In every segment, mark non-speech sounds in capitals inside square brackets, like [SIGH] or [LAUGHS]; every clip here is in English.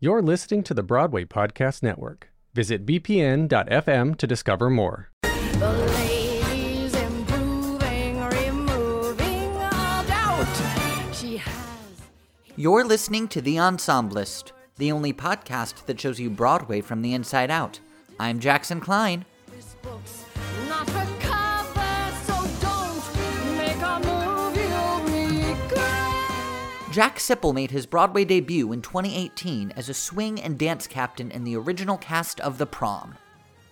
You're listening to the Broadway Podcast Network. Visit bpn.fm to discover more. The lady's improving, removing all doubt. She has. You're listening to The Ensemblist, the only podcast that shows you Broadway from the inside out. I'm Jackson Klein. Jack Sippel made his Broadway debut in 2018 as a swing and dance captain in the original cast of The Prom.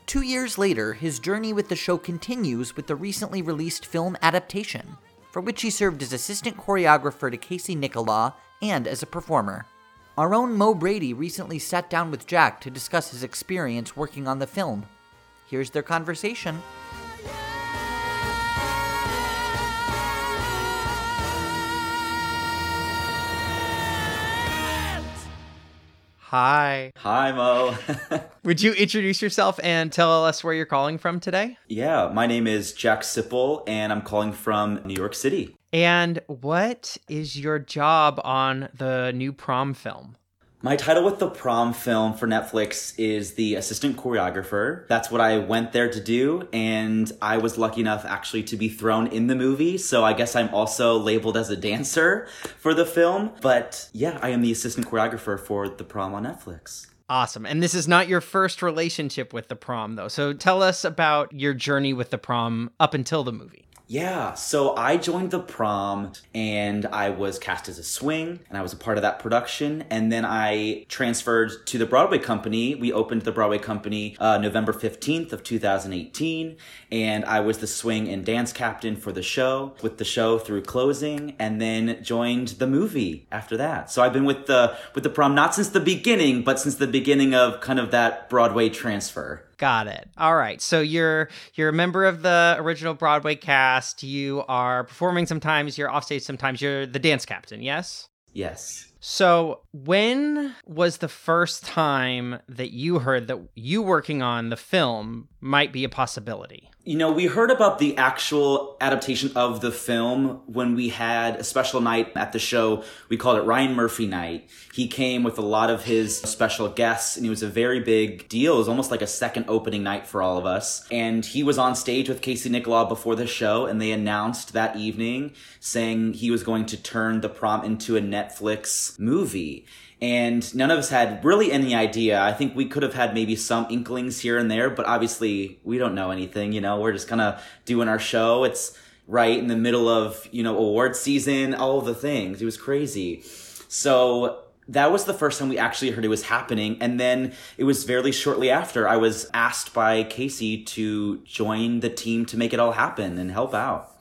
Two years later, his journey with the show continues with the recently released film adaptation, for which he served as assistant choreographer to Casey Nicholaw and as a performer. Our own Mo Brady recently sat down with Jack to discuss his experience working on the film. Here's their conversation. Hi. Hi, Mo. [LAUGHS] Would you introduce yourself and tell us where you're calling from today? yeah, my name is Jack Sippel, and I'm calling from New York City. And what is your job on the new prom film? My title with the prom film for Netflix is the assistant choreographer. That's what I went there to do, and I was lucky enough actually to be thrown in the movie, so I guess I'm also labeled as a dancer for the film. But yeah, I am the assistant choreographer for the prom on Netflix. Awesome. And this is not your first relationship with the prom, though. So tell us about your journey with the prom up until the movie. Yeah, so I joined the prom and I was cast as a swing and I was a part of that production. And then I transferred to the Broadway company. We opened the Broadway company uh, November 15th of 2018. And I was the swing and dance captain for the show with the show through closing and then joined the movie after that. So I've been with the, with the prom not since the beginning, but since the beginning of kind of that Broadway transfer. Got it. All right. So you're you're a member of the original Broadway cast. You are performing sometimes, you're offstage sometimes. You're the dance captain, yes? Yes. So, when was the first time that you heard that you working on the film might be a possibility? You know, we heard about the actual adaptation of the film when we had a special night at the show. We called it Ryan Murphy Night. He came with a lot of his special guests, and it was a very big deal. It was almost like a second opening night for all of us. And he was on stage with Casey Nicholaw before the show, and they announced that evening saying he was going to turn the prom into a Netflix movie and none of us had really any idea. I think we could have had maybe some inklings here and there, but obviously we don't know anything, you know, we're just kind of doing our show. It's right in the middle of, you know, award season, all the things. It was crazy. So that was the first time we actually heard it was happening. And then it was fairly shortly after I was asked by Casey to join the team to make it all happen and help out.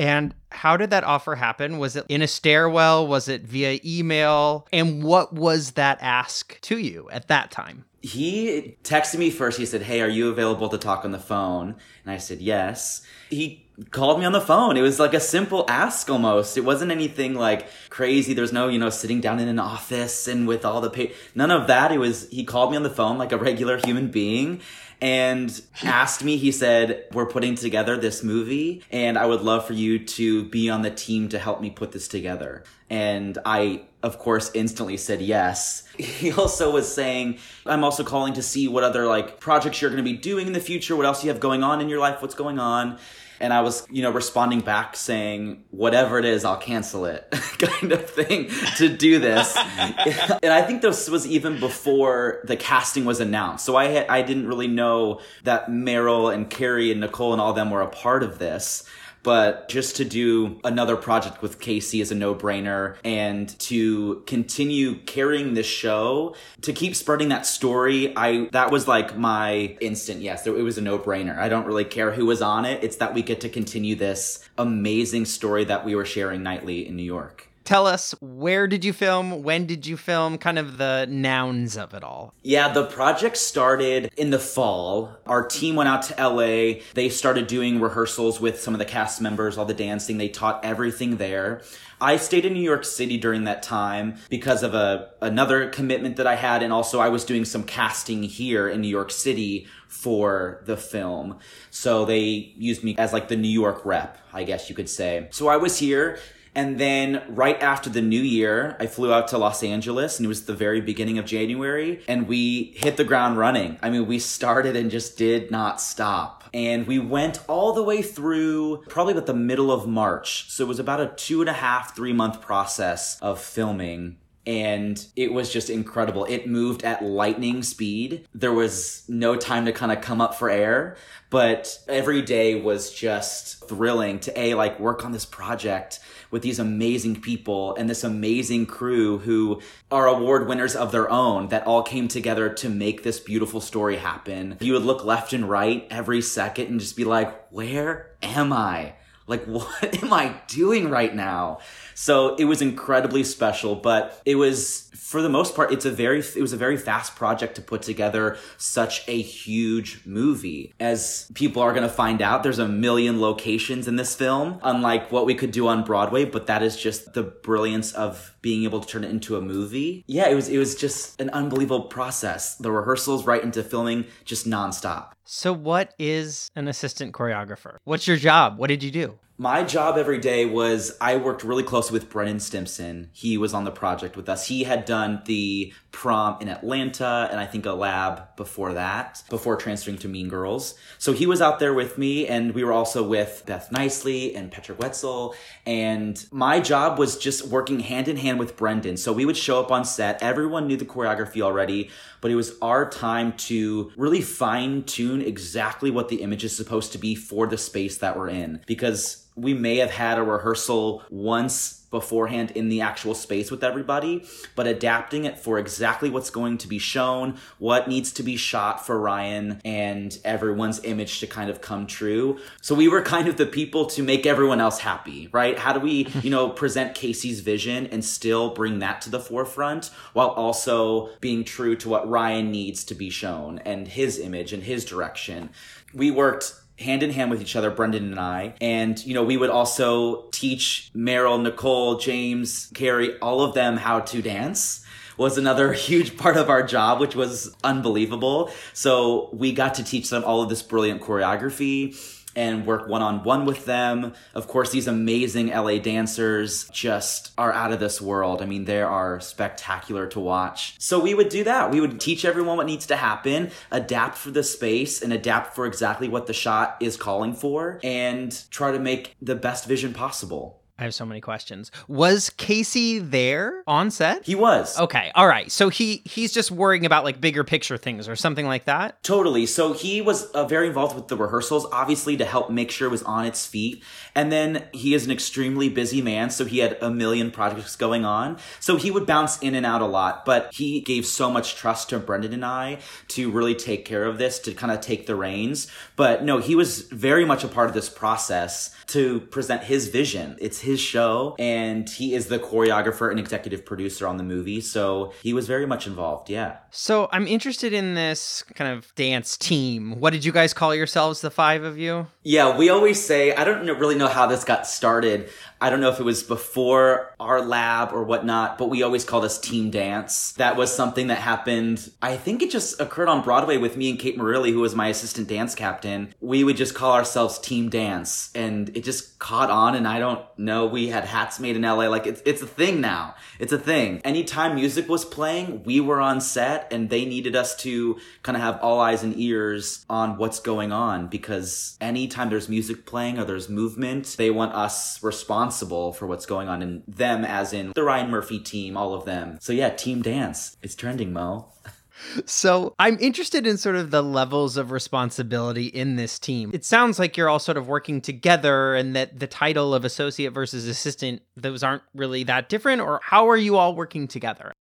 And how did that offer happen? Was it in a stairwell? Was it via email? And what was that ask to you at that time? he texted me first. He said, Hey, are you available to talk on the phone? And I said, Yes. He called me on the phone. It was like a simple ask almost. It wasn't anything like crazy. There's no, you know, sitting down in an office and with all the pay. None of that. It was, he called me on the phone like a regular human being and asked me, he said, We're putting together this movie and I would love for you to be on the team to help me put this together. And I, of course, instantly said yes. [LAUGHS] He also was saying, I'm also calling to see what other like projects you're going to be doing in the future, what else you have going on in your life, what's going on. And I was, you know, responding back saying, whatever it is, I'll cancel it [LAUGHS] kind of thing to do this. [LAUGHS] and I think this was even before the casting was announced. So I had, I didn't really know that Meryl and Carrie and Nicole and all them were a part of this but just to do another project with Casey is a no-brainer. And to continue carrying this show to keep spreading that story I that was like my instant yes. It was a no-brainer. I don't really care who was on it. It's that we get to continue this amazing story that we were sharing nightly in New York Tell us where did you film? When did you film? Kind of the nouns of it all. Yeah, the project started in the fall. Our team went out to LA. They started doing rehearsals with some of the cast members, all the dancing. They taught everything there. I stayed in New York City during that time because of a another commitment that I had and also I was doing some casting here in New York City for the film. So they used me as like the New York rep, I guess you could say. So I was here And then right after the new year, I flew out to Los Angeles and it was the very beginning of January and we hit the ground running. I mean, we started and just did not stop. And we went all the way through probably about the middle of March. So it was about a two and a half, three month process of filming and it was just incredible. It moved at lightning speed. There was no time to kind of come up for air, but every day was just thrilling to a like work on this project with these amazing people and this amazing crew who are award winners of their own that all came together to make this beautiful story happen. You would look left and right every second and just be like, "Where am I?" Like, [LAUGHS] what am I doing right now? So it was incredibly special, but it was, for the most part, it's a very, it was a very fast project to put together such a huge movie. As people are going to find out, there's a million locations in this film, unlike what we could do on Broadway, but that is just the brilliance of being able to turn it into a movie. Yeah, it was, it was just an unbelievable process. The rehearsals right into filming just nonstop. So, what is an assistant choreographer? What's your job? What did you do? My job every day was I worked really closely with Brendan Stimson. He was on the project with us. He had done the prom in Atlanta and I think a lab before that, before transferring to Mean Girls. So he was out there with me and we were also with Beth Nicely and Patrick Wetzel. And my job was just working hand in hand with Brendan. So we would show up on set. Everyone knew the choreography already, but it was our time to really fine tune exactly what the image is supposed to be for the space that we're in. Because we may have had a rehearsal once beforehand in the actual space with everybody, but adapting it for exactly what's going to be shown, what needs to be shot for Ryan and everyone's image to kind of come true. So we were kind of the people to make everyone else happy, right? How do we, [LAUGHS] you know, present Casey's vision and still bring that to the forefront while also being true to what Ryan needs to be shown and his image and his direction? We worked hand in hand with each other, Brendan and I. And, you know, we would also teach Meryl, Nicole, James, Carrie, all of them how to dance was another [LAUGHS] huge part of our job, which was unbelievable. So we got to teach them all of this brilliant choreography and work one on one with them. Of course, these amazing LA dancers just are out of this world. I mean, they are spectacular to watch. So we would do that. We would teach everyone what needs to happen, adapt for the space, and adapt for exactly what the shot is calling for, and try to make the best vision possible. I have so many questions. Was Casey there on set? He was. Okay, all right. So he he's just worrying about like bigger picture things or something like that. Totally. So he was uh, very involved with the rehearsals, obviously, to help make sure it was on its feet. And then he is an extremely busy man, so he had a million projects going on. So he would bounce in and out a lot, but he gave so much trust to Brendan and I to really take care of this, to kind of take the reins. But no, he was very much a part of this process to present his vision. It's his show, and he is the choreographer and executive producer on the movie. So he was very much involved. Yeah. So I'm interested in this kind of dance team. What did you guys call yourselves, the five of you? Yeah, we always say, I don't really know how this got started. I don't know if it was before our lab or whatnot, but we always called us Team Dance. That was something that happened. I think it just occurred on Broadway with me and Kate Marilley, who was my assistant dance captain. We would just call ourselves Team Dance, and it just caught on. And I don't know, we had hats made in LA. Like it's it's a thing now. It's a thing. Anytime music was playing, we were on set, and they needed us to kind of have all eyes and ears on what's going on because anytime there's music playing or there's movement, they want us responsible for what's going on in them, as in the Ryan Murphy team, all of them. So yeah, Team Dance. It's trending, Mo. [LAUGHS] So I'm interested in sort of the levels of responsibility in this team. It sounds like you're all sort of working together and that the title of associate versus assistant, those aren't really that different, or how are you all working together?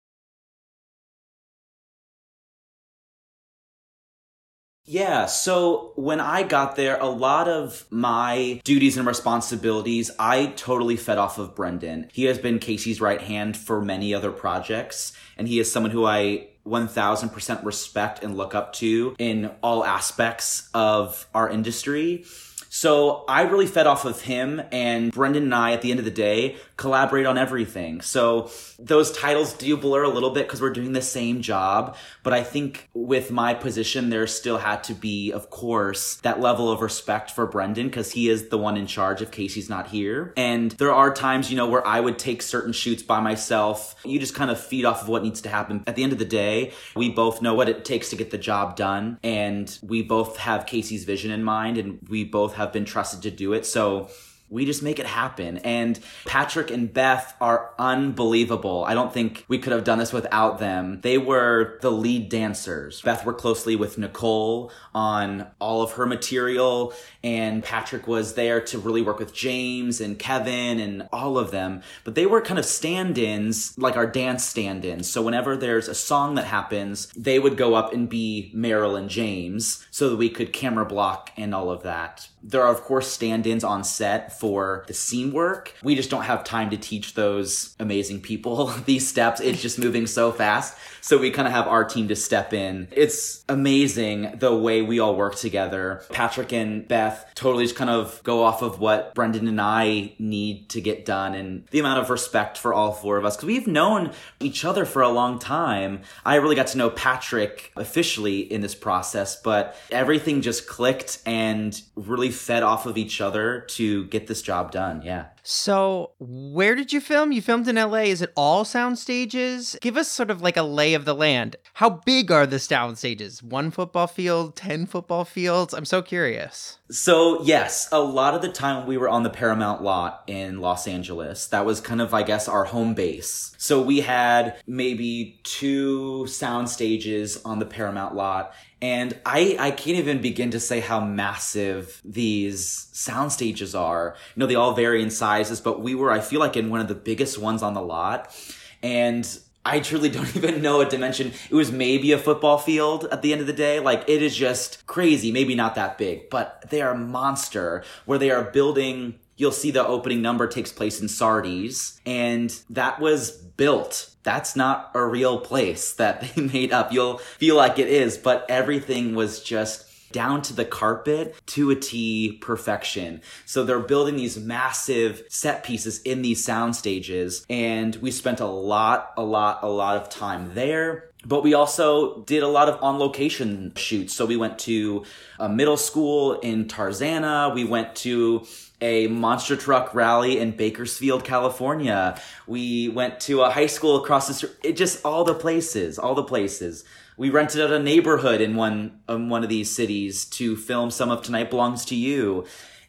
Yeah, so when I got there, a lot of my duties and responsibilities, I totally fed off of Brendan. He has been Casey's right hand for many other projects, and he is someone who I 1000% respect and look up to in all aspects of our industry. So I really fed off of him, and Brendan and I, at the end of the day, collaborate on everything. So those titles do blur a little bit because we're doing the same job. But I think with my position, there still had to be, of course, that level of respect for Brendan because he is the one in charge if Casey's not here. And there are times, you know, where I would take certain shoots by myself. You just kind of feed off of what needs to happen. At the end of the day, we both know what it takes to get the job done. And we both have Casey's vision in mind and we both have been trusted to do it. So we just make it happen. And Patrick and Beth are unbelievable. I don't think we could have done this without them. They were the lead dancers. Beth worked closely with Nicole on all of her material, and Patrick was there to really work with James and Kevin and all of them. But they were kind of stand ins, like our dance stand ins. So whenever there's a song that happens, they would go up and be Meryl and James so that we could camera block and all of that. There are, of course, stand ins on set for the scene work. We just don't have time to teach those amazing people [LAUGHS] these steps. It's just moving so fast. So we kind of have our team to step in. It's amazing the way we all work together. Patrick and Beth totally just kind of go off of what Brendan and I need to get done and the amount of respect for all four of us. Cause we've known each other for a long time. I really got to know Patrick officially in this process, but everything just clicked and really fed off of each other to get this job done. Yeah. So, where did you film? You filmed in LA. Is it all sound stages? Give us sort of like a lay of the land. How big are the sound stages? One football field, 10 football fields? I'm so curious. So, yes, a lot of the time we were on the Paramount lot in Los Angeles. That was kind of, I guess, our home base. So we had maybe two sound stages on the Paramount lot. And I, I can't even begin to say how massive these sound stages are. You know, they all vary in sizes, but we were, I feel like, in one of the biggest ones on the lot. And I truly [LAUGHS] don't even know a dimension. It was maybe a football field at the end of the day. Like it is just crazy. Maybe not that big, but they are monster where they are building. You'll see the opening number takes place in Sardi's and that was built. That's not a real place that [LAUGHS] they made up. You'll feel like it is, but everything was just down to the carpet to a T perfection. So they're building these massive set pieces in these sound stages. And we spent a lot, a lot, a lot of time there. But we also did a lot of on location shoots. So we went to a middle school in Tarzana. We went to a monster truck rally in Bakersfield, California. We went to a high school across the street. It just all the places, all the places. We rented out a neighborhood in one in one of these cities to film some of Tonight Belongs to You.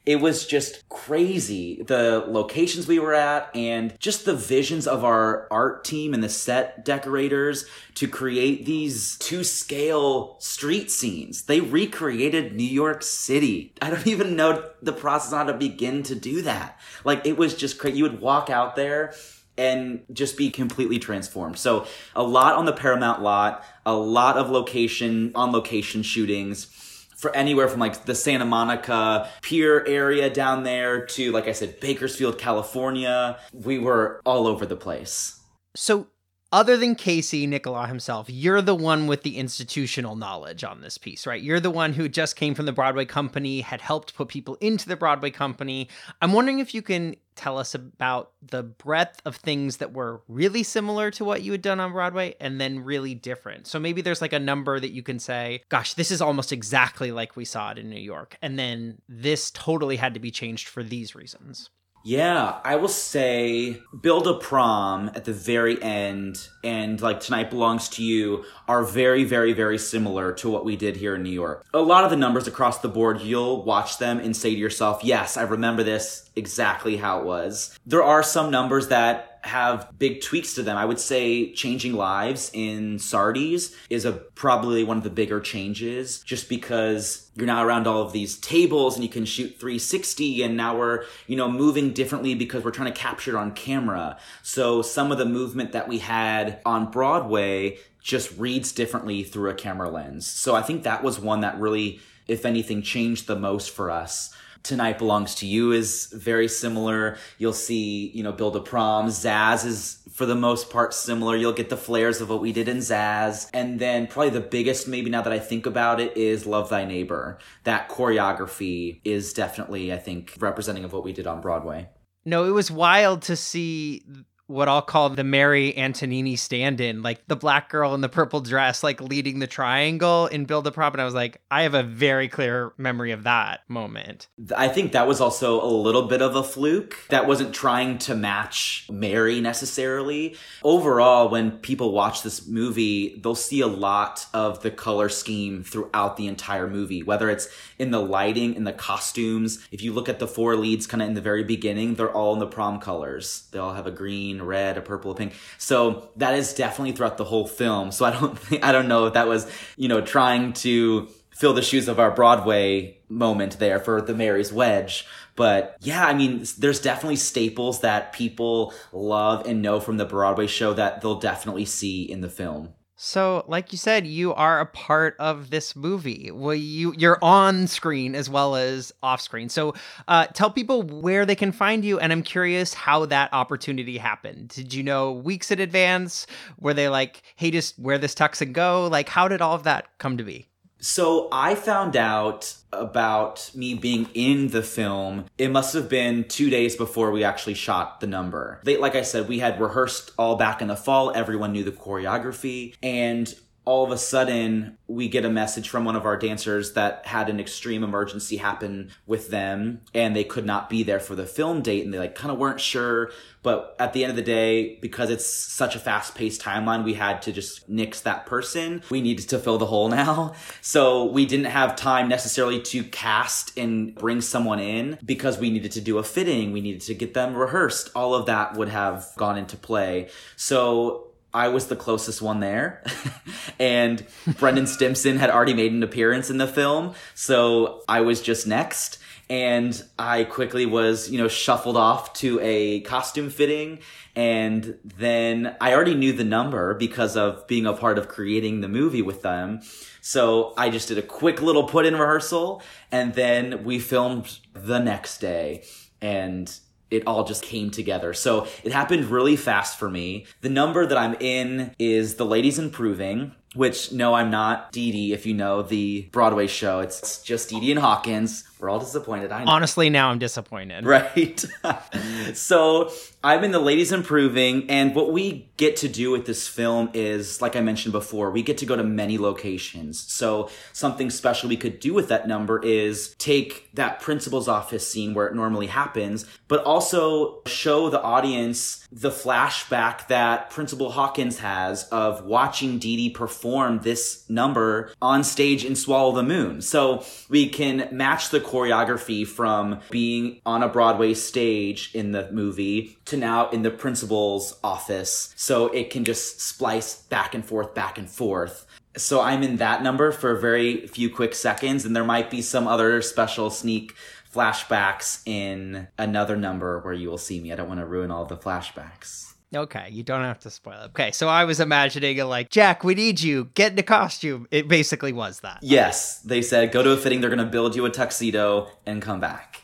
It was just crazy. The locations we were at and just the visions of our art team and the set decorators to create these two scale street scenes. They recreated New York City. I don't [LAUGHS] even know the process on how to begin to do that. Like it was just crazy. You would walk out there and just be completely transformed. So a lot on the Paramount lot, a lot of location on location shootings for anywhere from like the Santa Monica Pier area down there to like I said Bakersfield, California. We were all over the place. So, other than Casey Nicholaw himself, you're the one with the institutional knowledge on this piece, right? You're the one who just came from the Broadway company, had helped put people into the Broadway company. I'm wondering if you can tell us about the breadth of things that were really similar to what you had done on Broadway and then really different. So maybe there's like a number that you can say, gosh, this is almost exactly like we saw it in New York. And then this totally had to be changed for these reasons. Yeah, I will say Build a Prom at the very end and like Tonight Belongs to You are very, very, very similar to what we did here in New York. A lot of the numbers across the board, you'll watch them and say to yourself, yes, I remember this exactly how it was. There are some numbers that have big tweaks to them. I would say changing lives in Sardi's is a probably one of the bigger changes just because you're now around all of these tables and you can shoot 360 and now we're, you know, moving differently because we're trying to capture it on camera. So some of the movement that we had on Broadway just reads differently through a camera lens. So I think that was one that really if anything changed the most for us. Tonight Belongs to You is very similar. You'll see, you know, Build a Prom. Zazz is for the most part similar. You'll get the flares of what we did in Zazz. And then probably the biggest, maybe now that I think about it, is Love Thy Neighbor. That choreography is definitely, I think, representing of what we did on Broadway. No, it was wild to see what I'll call the Mary Antonini stand in, like the black girl in the purple dress, like leading the triangle in Build a Prom. And I was like, I have a very clear memory of that moment. I think that was also a little bit of a fluke. That wasn't trying to match Mary necessarily. Overall, when people watch this movie, they'll see a lot of the color scheme throughout the entire movie, whether it's in the lighting, in the costumes. If you look at the four leads kind of in the very beginning, they're all in the prom colors. They all have a green, a red, a purple, a pink. So that is definitely throughout the whole film. So I don't think, [LAUGHS] I don't know if that was, you know, trying to fill the shoes of our Broadway moment there for the Mary's Wedge. But yeah, I mean, there's definitely staples that people love and know from the Broadway show that they'll definitely see in the film. So, like you said, you are a part of this movie. Well, you you're on screen as well as off screen. So, uh, tell people where they can find you. And I'm curious how that opportunity happened. Did you know weeks in advance? Were they like, "Hey, just wear this tux and go"? Like, how did all of that come to be? So I found out about me being in the film. It must have been two days before we actually shot the number. They, like I said, we had rehearsed all back in the fall. Everyone knew the choreography. And all of a sudden we get a message from one of our dancers that had an extreme emergency happen with them and they could not be there for the film date and they like kind of weren't sure. But at the end of the day because it's such a fast-paced timeline we had to just nix that person. We needed to fill the hole now. [LAUGHS] So we didn't have time necessarily to cast and bring someone in because we needed to do a fitting. We needed to get them rehearsed. All of that would have gone into play. So I was the closest one there. [LAUGHS] and Brendan Stimson had already made an appearance in the film. So I was just next. And I quickly was, you know, shuffled off to a costume fitting. And then I already knew the number because of being a part of creating the movie with them. So I just did a quick little put in rehearsal. And then we filmed the next day. And it all just came together. So it happened really fast for me. The number that I'm in is The Ladies Improving, which no, I'm not Dee Dee, if you know the Broadway show. It's just Dee Dee and Hawkins. We're all disappointed. I know. Honestly, now I'm disappointed. Right. [LAUGHS] so I'm in the Ladies Improving, and what we get to do with this film is, like I mentioned before, we get to go to many locations. So something special we could do with that number is take that principal's office scene where it normally happens, but also show the audience the flashback that Principal Hawkins has of watching Dee Dee perform this number on stage in Swallow the Moon. So we can match the choreography from being on a Broadway stage in the movie to now in the principal's office. So it can just splice back and forth, back and forth. So I'm in that number for a very few quick seconds, and there might be some other special sneak flashbacks in another number where you will see me. I don't want to ruin all the flashbacks. Okay, you don't have to spoil it. Okay, so I was imagining it like, Jack, we need you. Get in a costume. It basically was that. Yes, they said go to a fitting, they're going to build you a tuxedo and come back.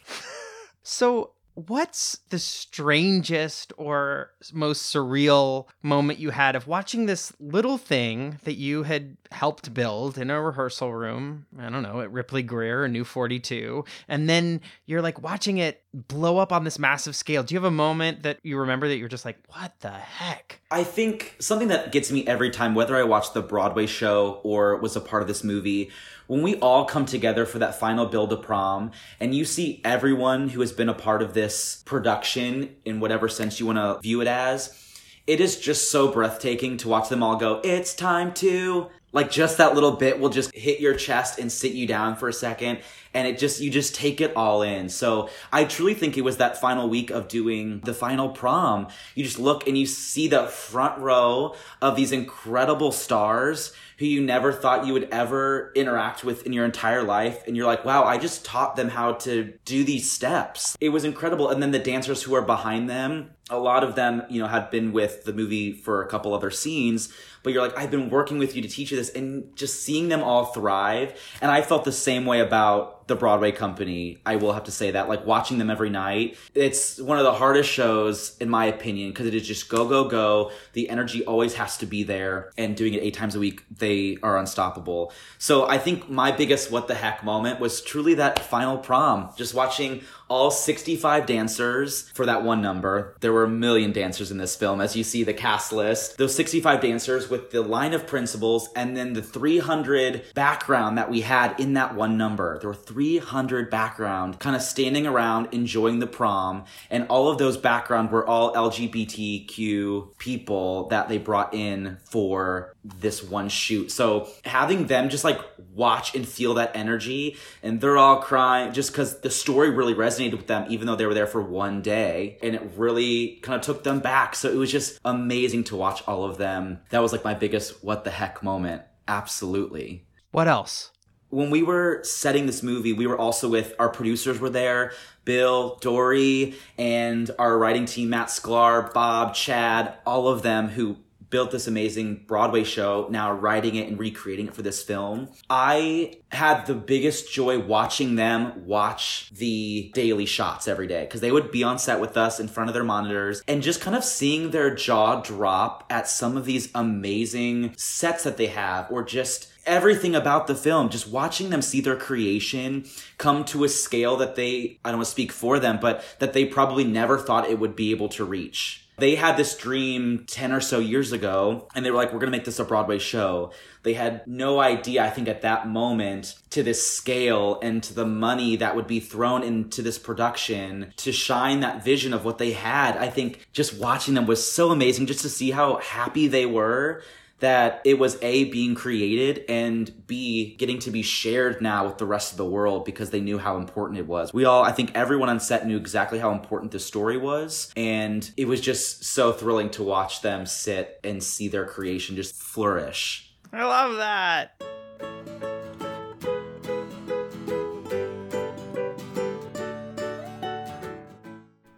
So, what's the strangest or most surreal moment you had of watching this little thing that you had helped build in a rehearsal room? I don't know, at Ripley Grier or New 42. And then you're like watching it blow up on this massive scale. Do you have a moment that you remember that you're just like, what the heck? I think something that gets me every time, whether I watch the Broadway show or was a part of this movie, when we all come together for that final build to prom and you see everyone who has been a part of this production in whatever sense you want to view it as, it is just so breathtaking to watch them all go, it's time to. Like just that little bit will just hit your chest and sit you down for a second. And it just, you just take it all in. So I truly think it was that final week of doing the final prom. You just look and you see the front row of these incredible stars who you never thought you would ever interact with in your entire life. And you're like, wow, I just taught them how to do these steps. It was incredible. And then the dancers who are behind them, a lot of them, you know, had been with the movie for a couple other scenes, but you're like, I've been working with you to teach you this and just seeing them all thrive. And I felt the same way about the Broadway company. I will have to say that, like watching them every night, it's one of the hardest shows in my opinion because it is just go, go, go. The energy always has to be there and doing it eight times a week, they are unstoppable. So I think my biggest what the heck moment was truly that final prom, just watching all 65 dancers for that one number. There were a million dancers in this film. As you see the cast list, those 65 dancers with the line of principals and then the 300 background that we had in that one number. There were 300 background kind of standing around enjoying the prom. And all of those background were all LGBTQ people that they brought in for this one shoot. So having them just like watch and feel that energy and they're all crying just because the story really resonated with them even though they were there for one day and it really kind of took them back so it was just amazing to watch all of them that was like my biggest what the heck moment absolutely What else? When we were setting this movie, we were also with our producers were there, Bill, Dori, and our writing team, Matt Sklar, Bob, Chad, all of them who built this amazing Broadway show, now writing it and recreating it for this film. I had the biggest joy watching them watch the daily shots every day because they would be on set with us in front of their monitors and just kind of seeing their jaw drop at some of these amazing sets that they have or just everything about the film, just watching them see their creation come to a scale that they, I don't want to speak for them, but that they probably never thought it would be able to reach. They had this dream 10 or so years ago, and they were like, we're to make this a Broadway show. They had no idea, I think, at that moment, to this scale and to the money that would be thrown into this production to shine that vision of what they had. I think just watching them was so amazing just to see how happy they were that it was A, being created, and B, getting to be shared now with the rest of the world because they knew how important it was. We all, I think everyone on set knew exactly how important the story was, and it was just so thrilling to watch them sit and see their creation just flourish. I love that.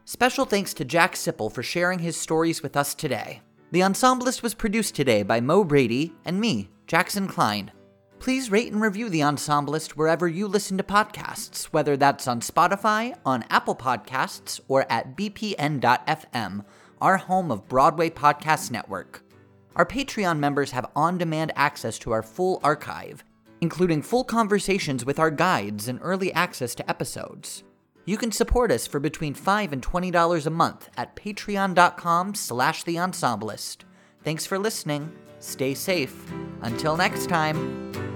Special thanks to Jack Sippel for sharing his stories with us today. The Ensemblist was produced today by Mo Brady and me, Jackson Klein. Please rate and review The Ensemblist wherever you listen to podcasts, whether that's on Spotify, on Apple Podcasts, or at bpn.fm, our home of Broadway Podcast Network. Our Patreon members have on demand access to our full archive, including full conversations with our guides and early access to episodes. You can support us for between 5 and $20 a month at patreon.com slash the ensemblist. Thanks for listening. Stay safe. Until next time.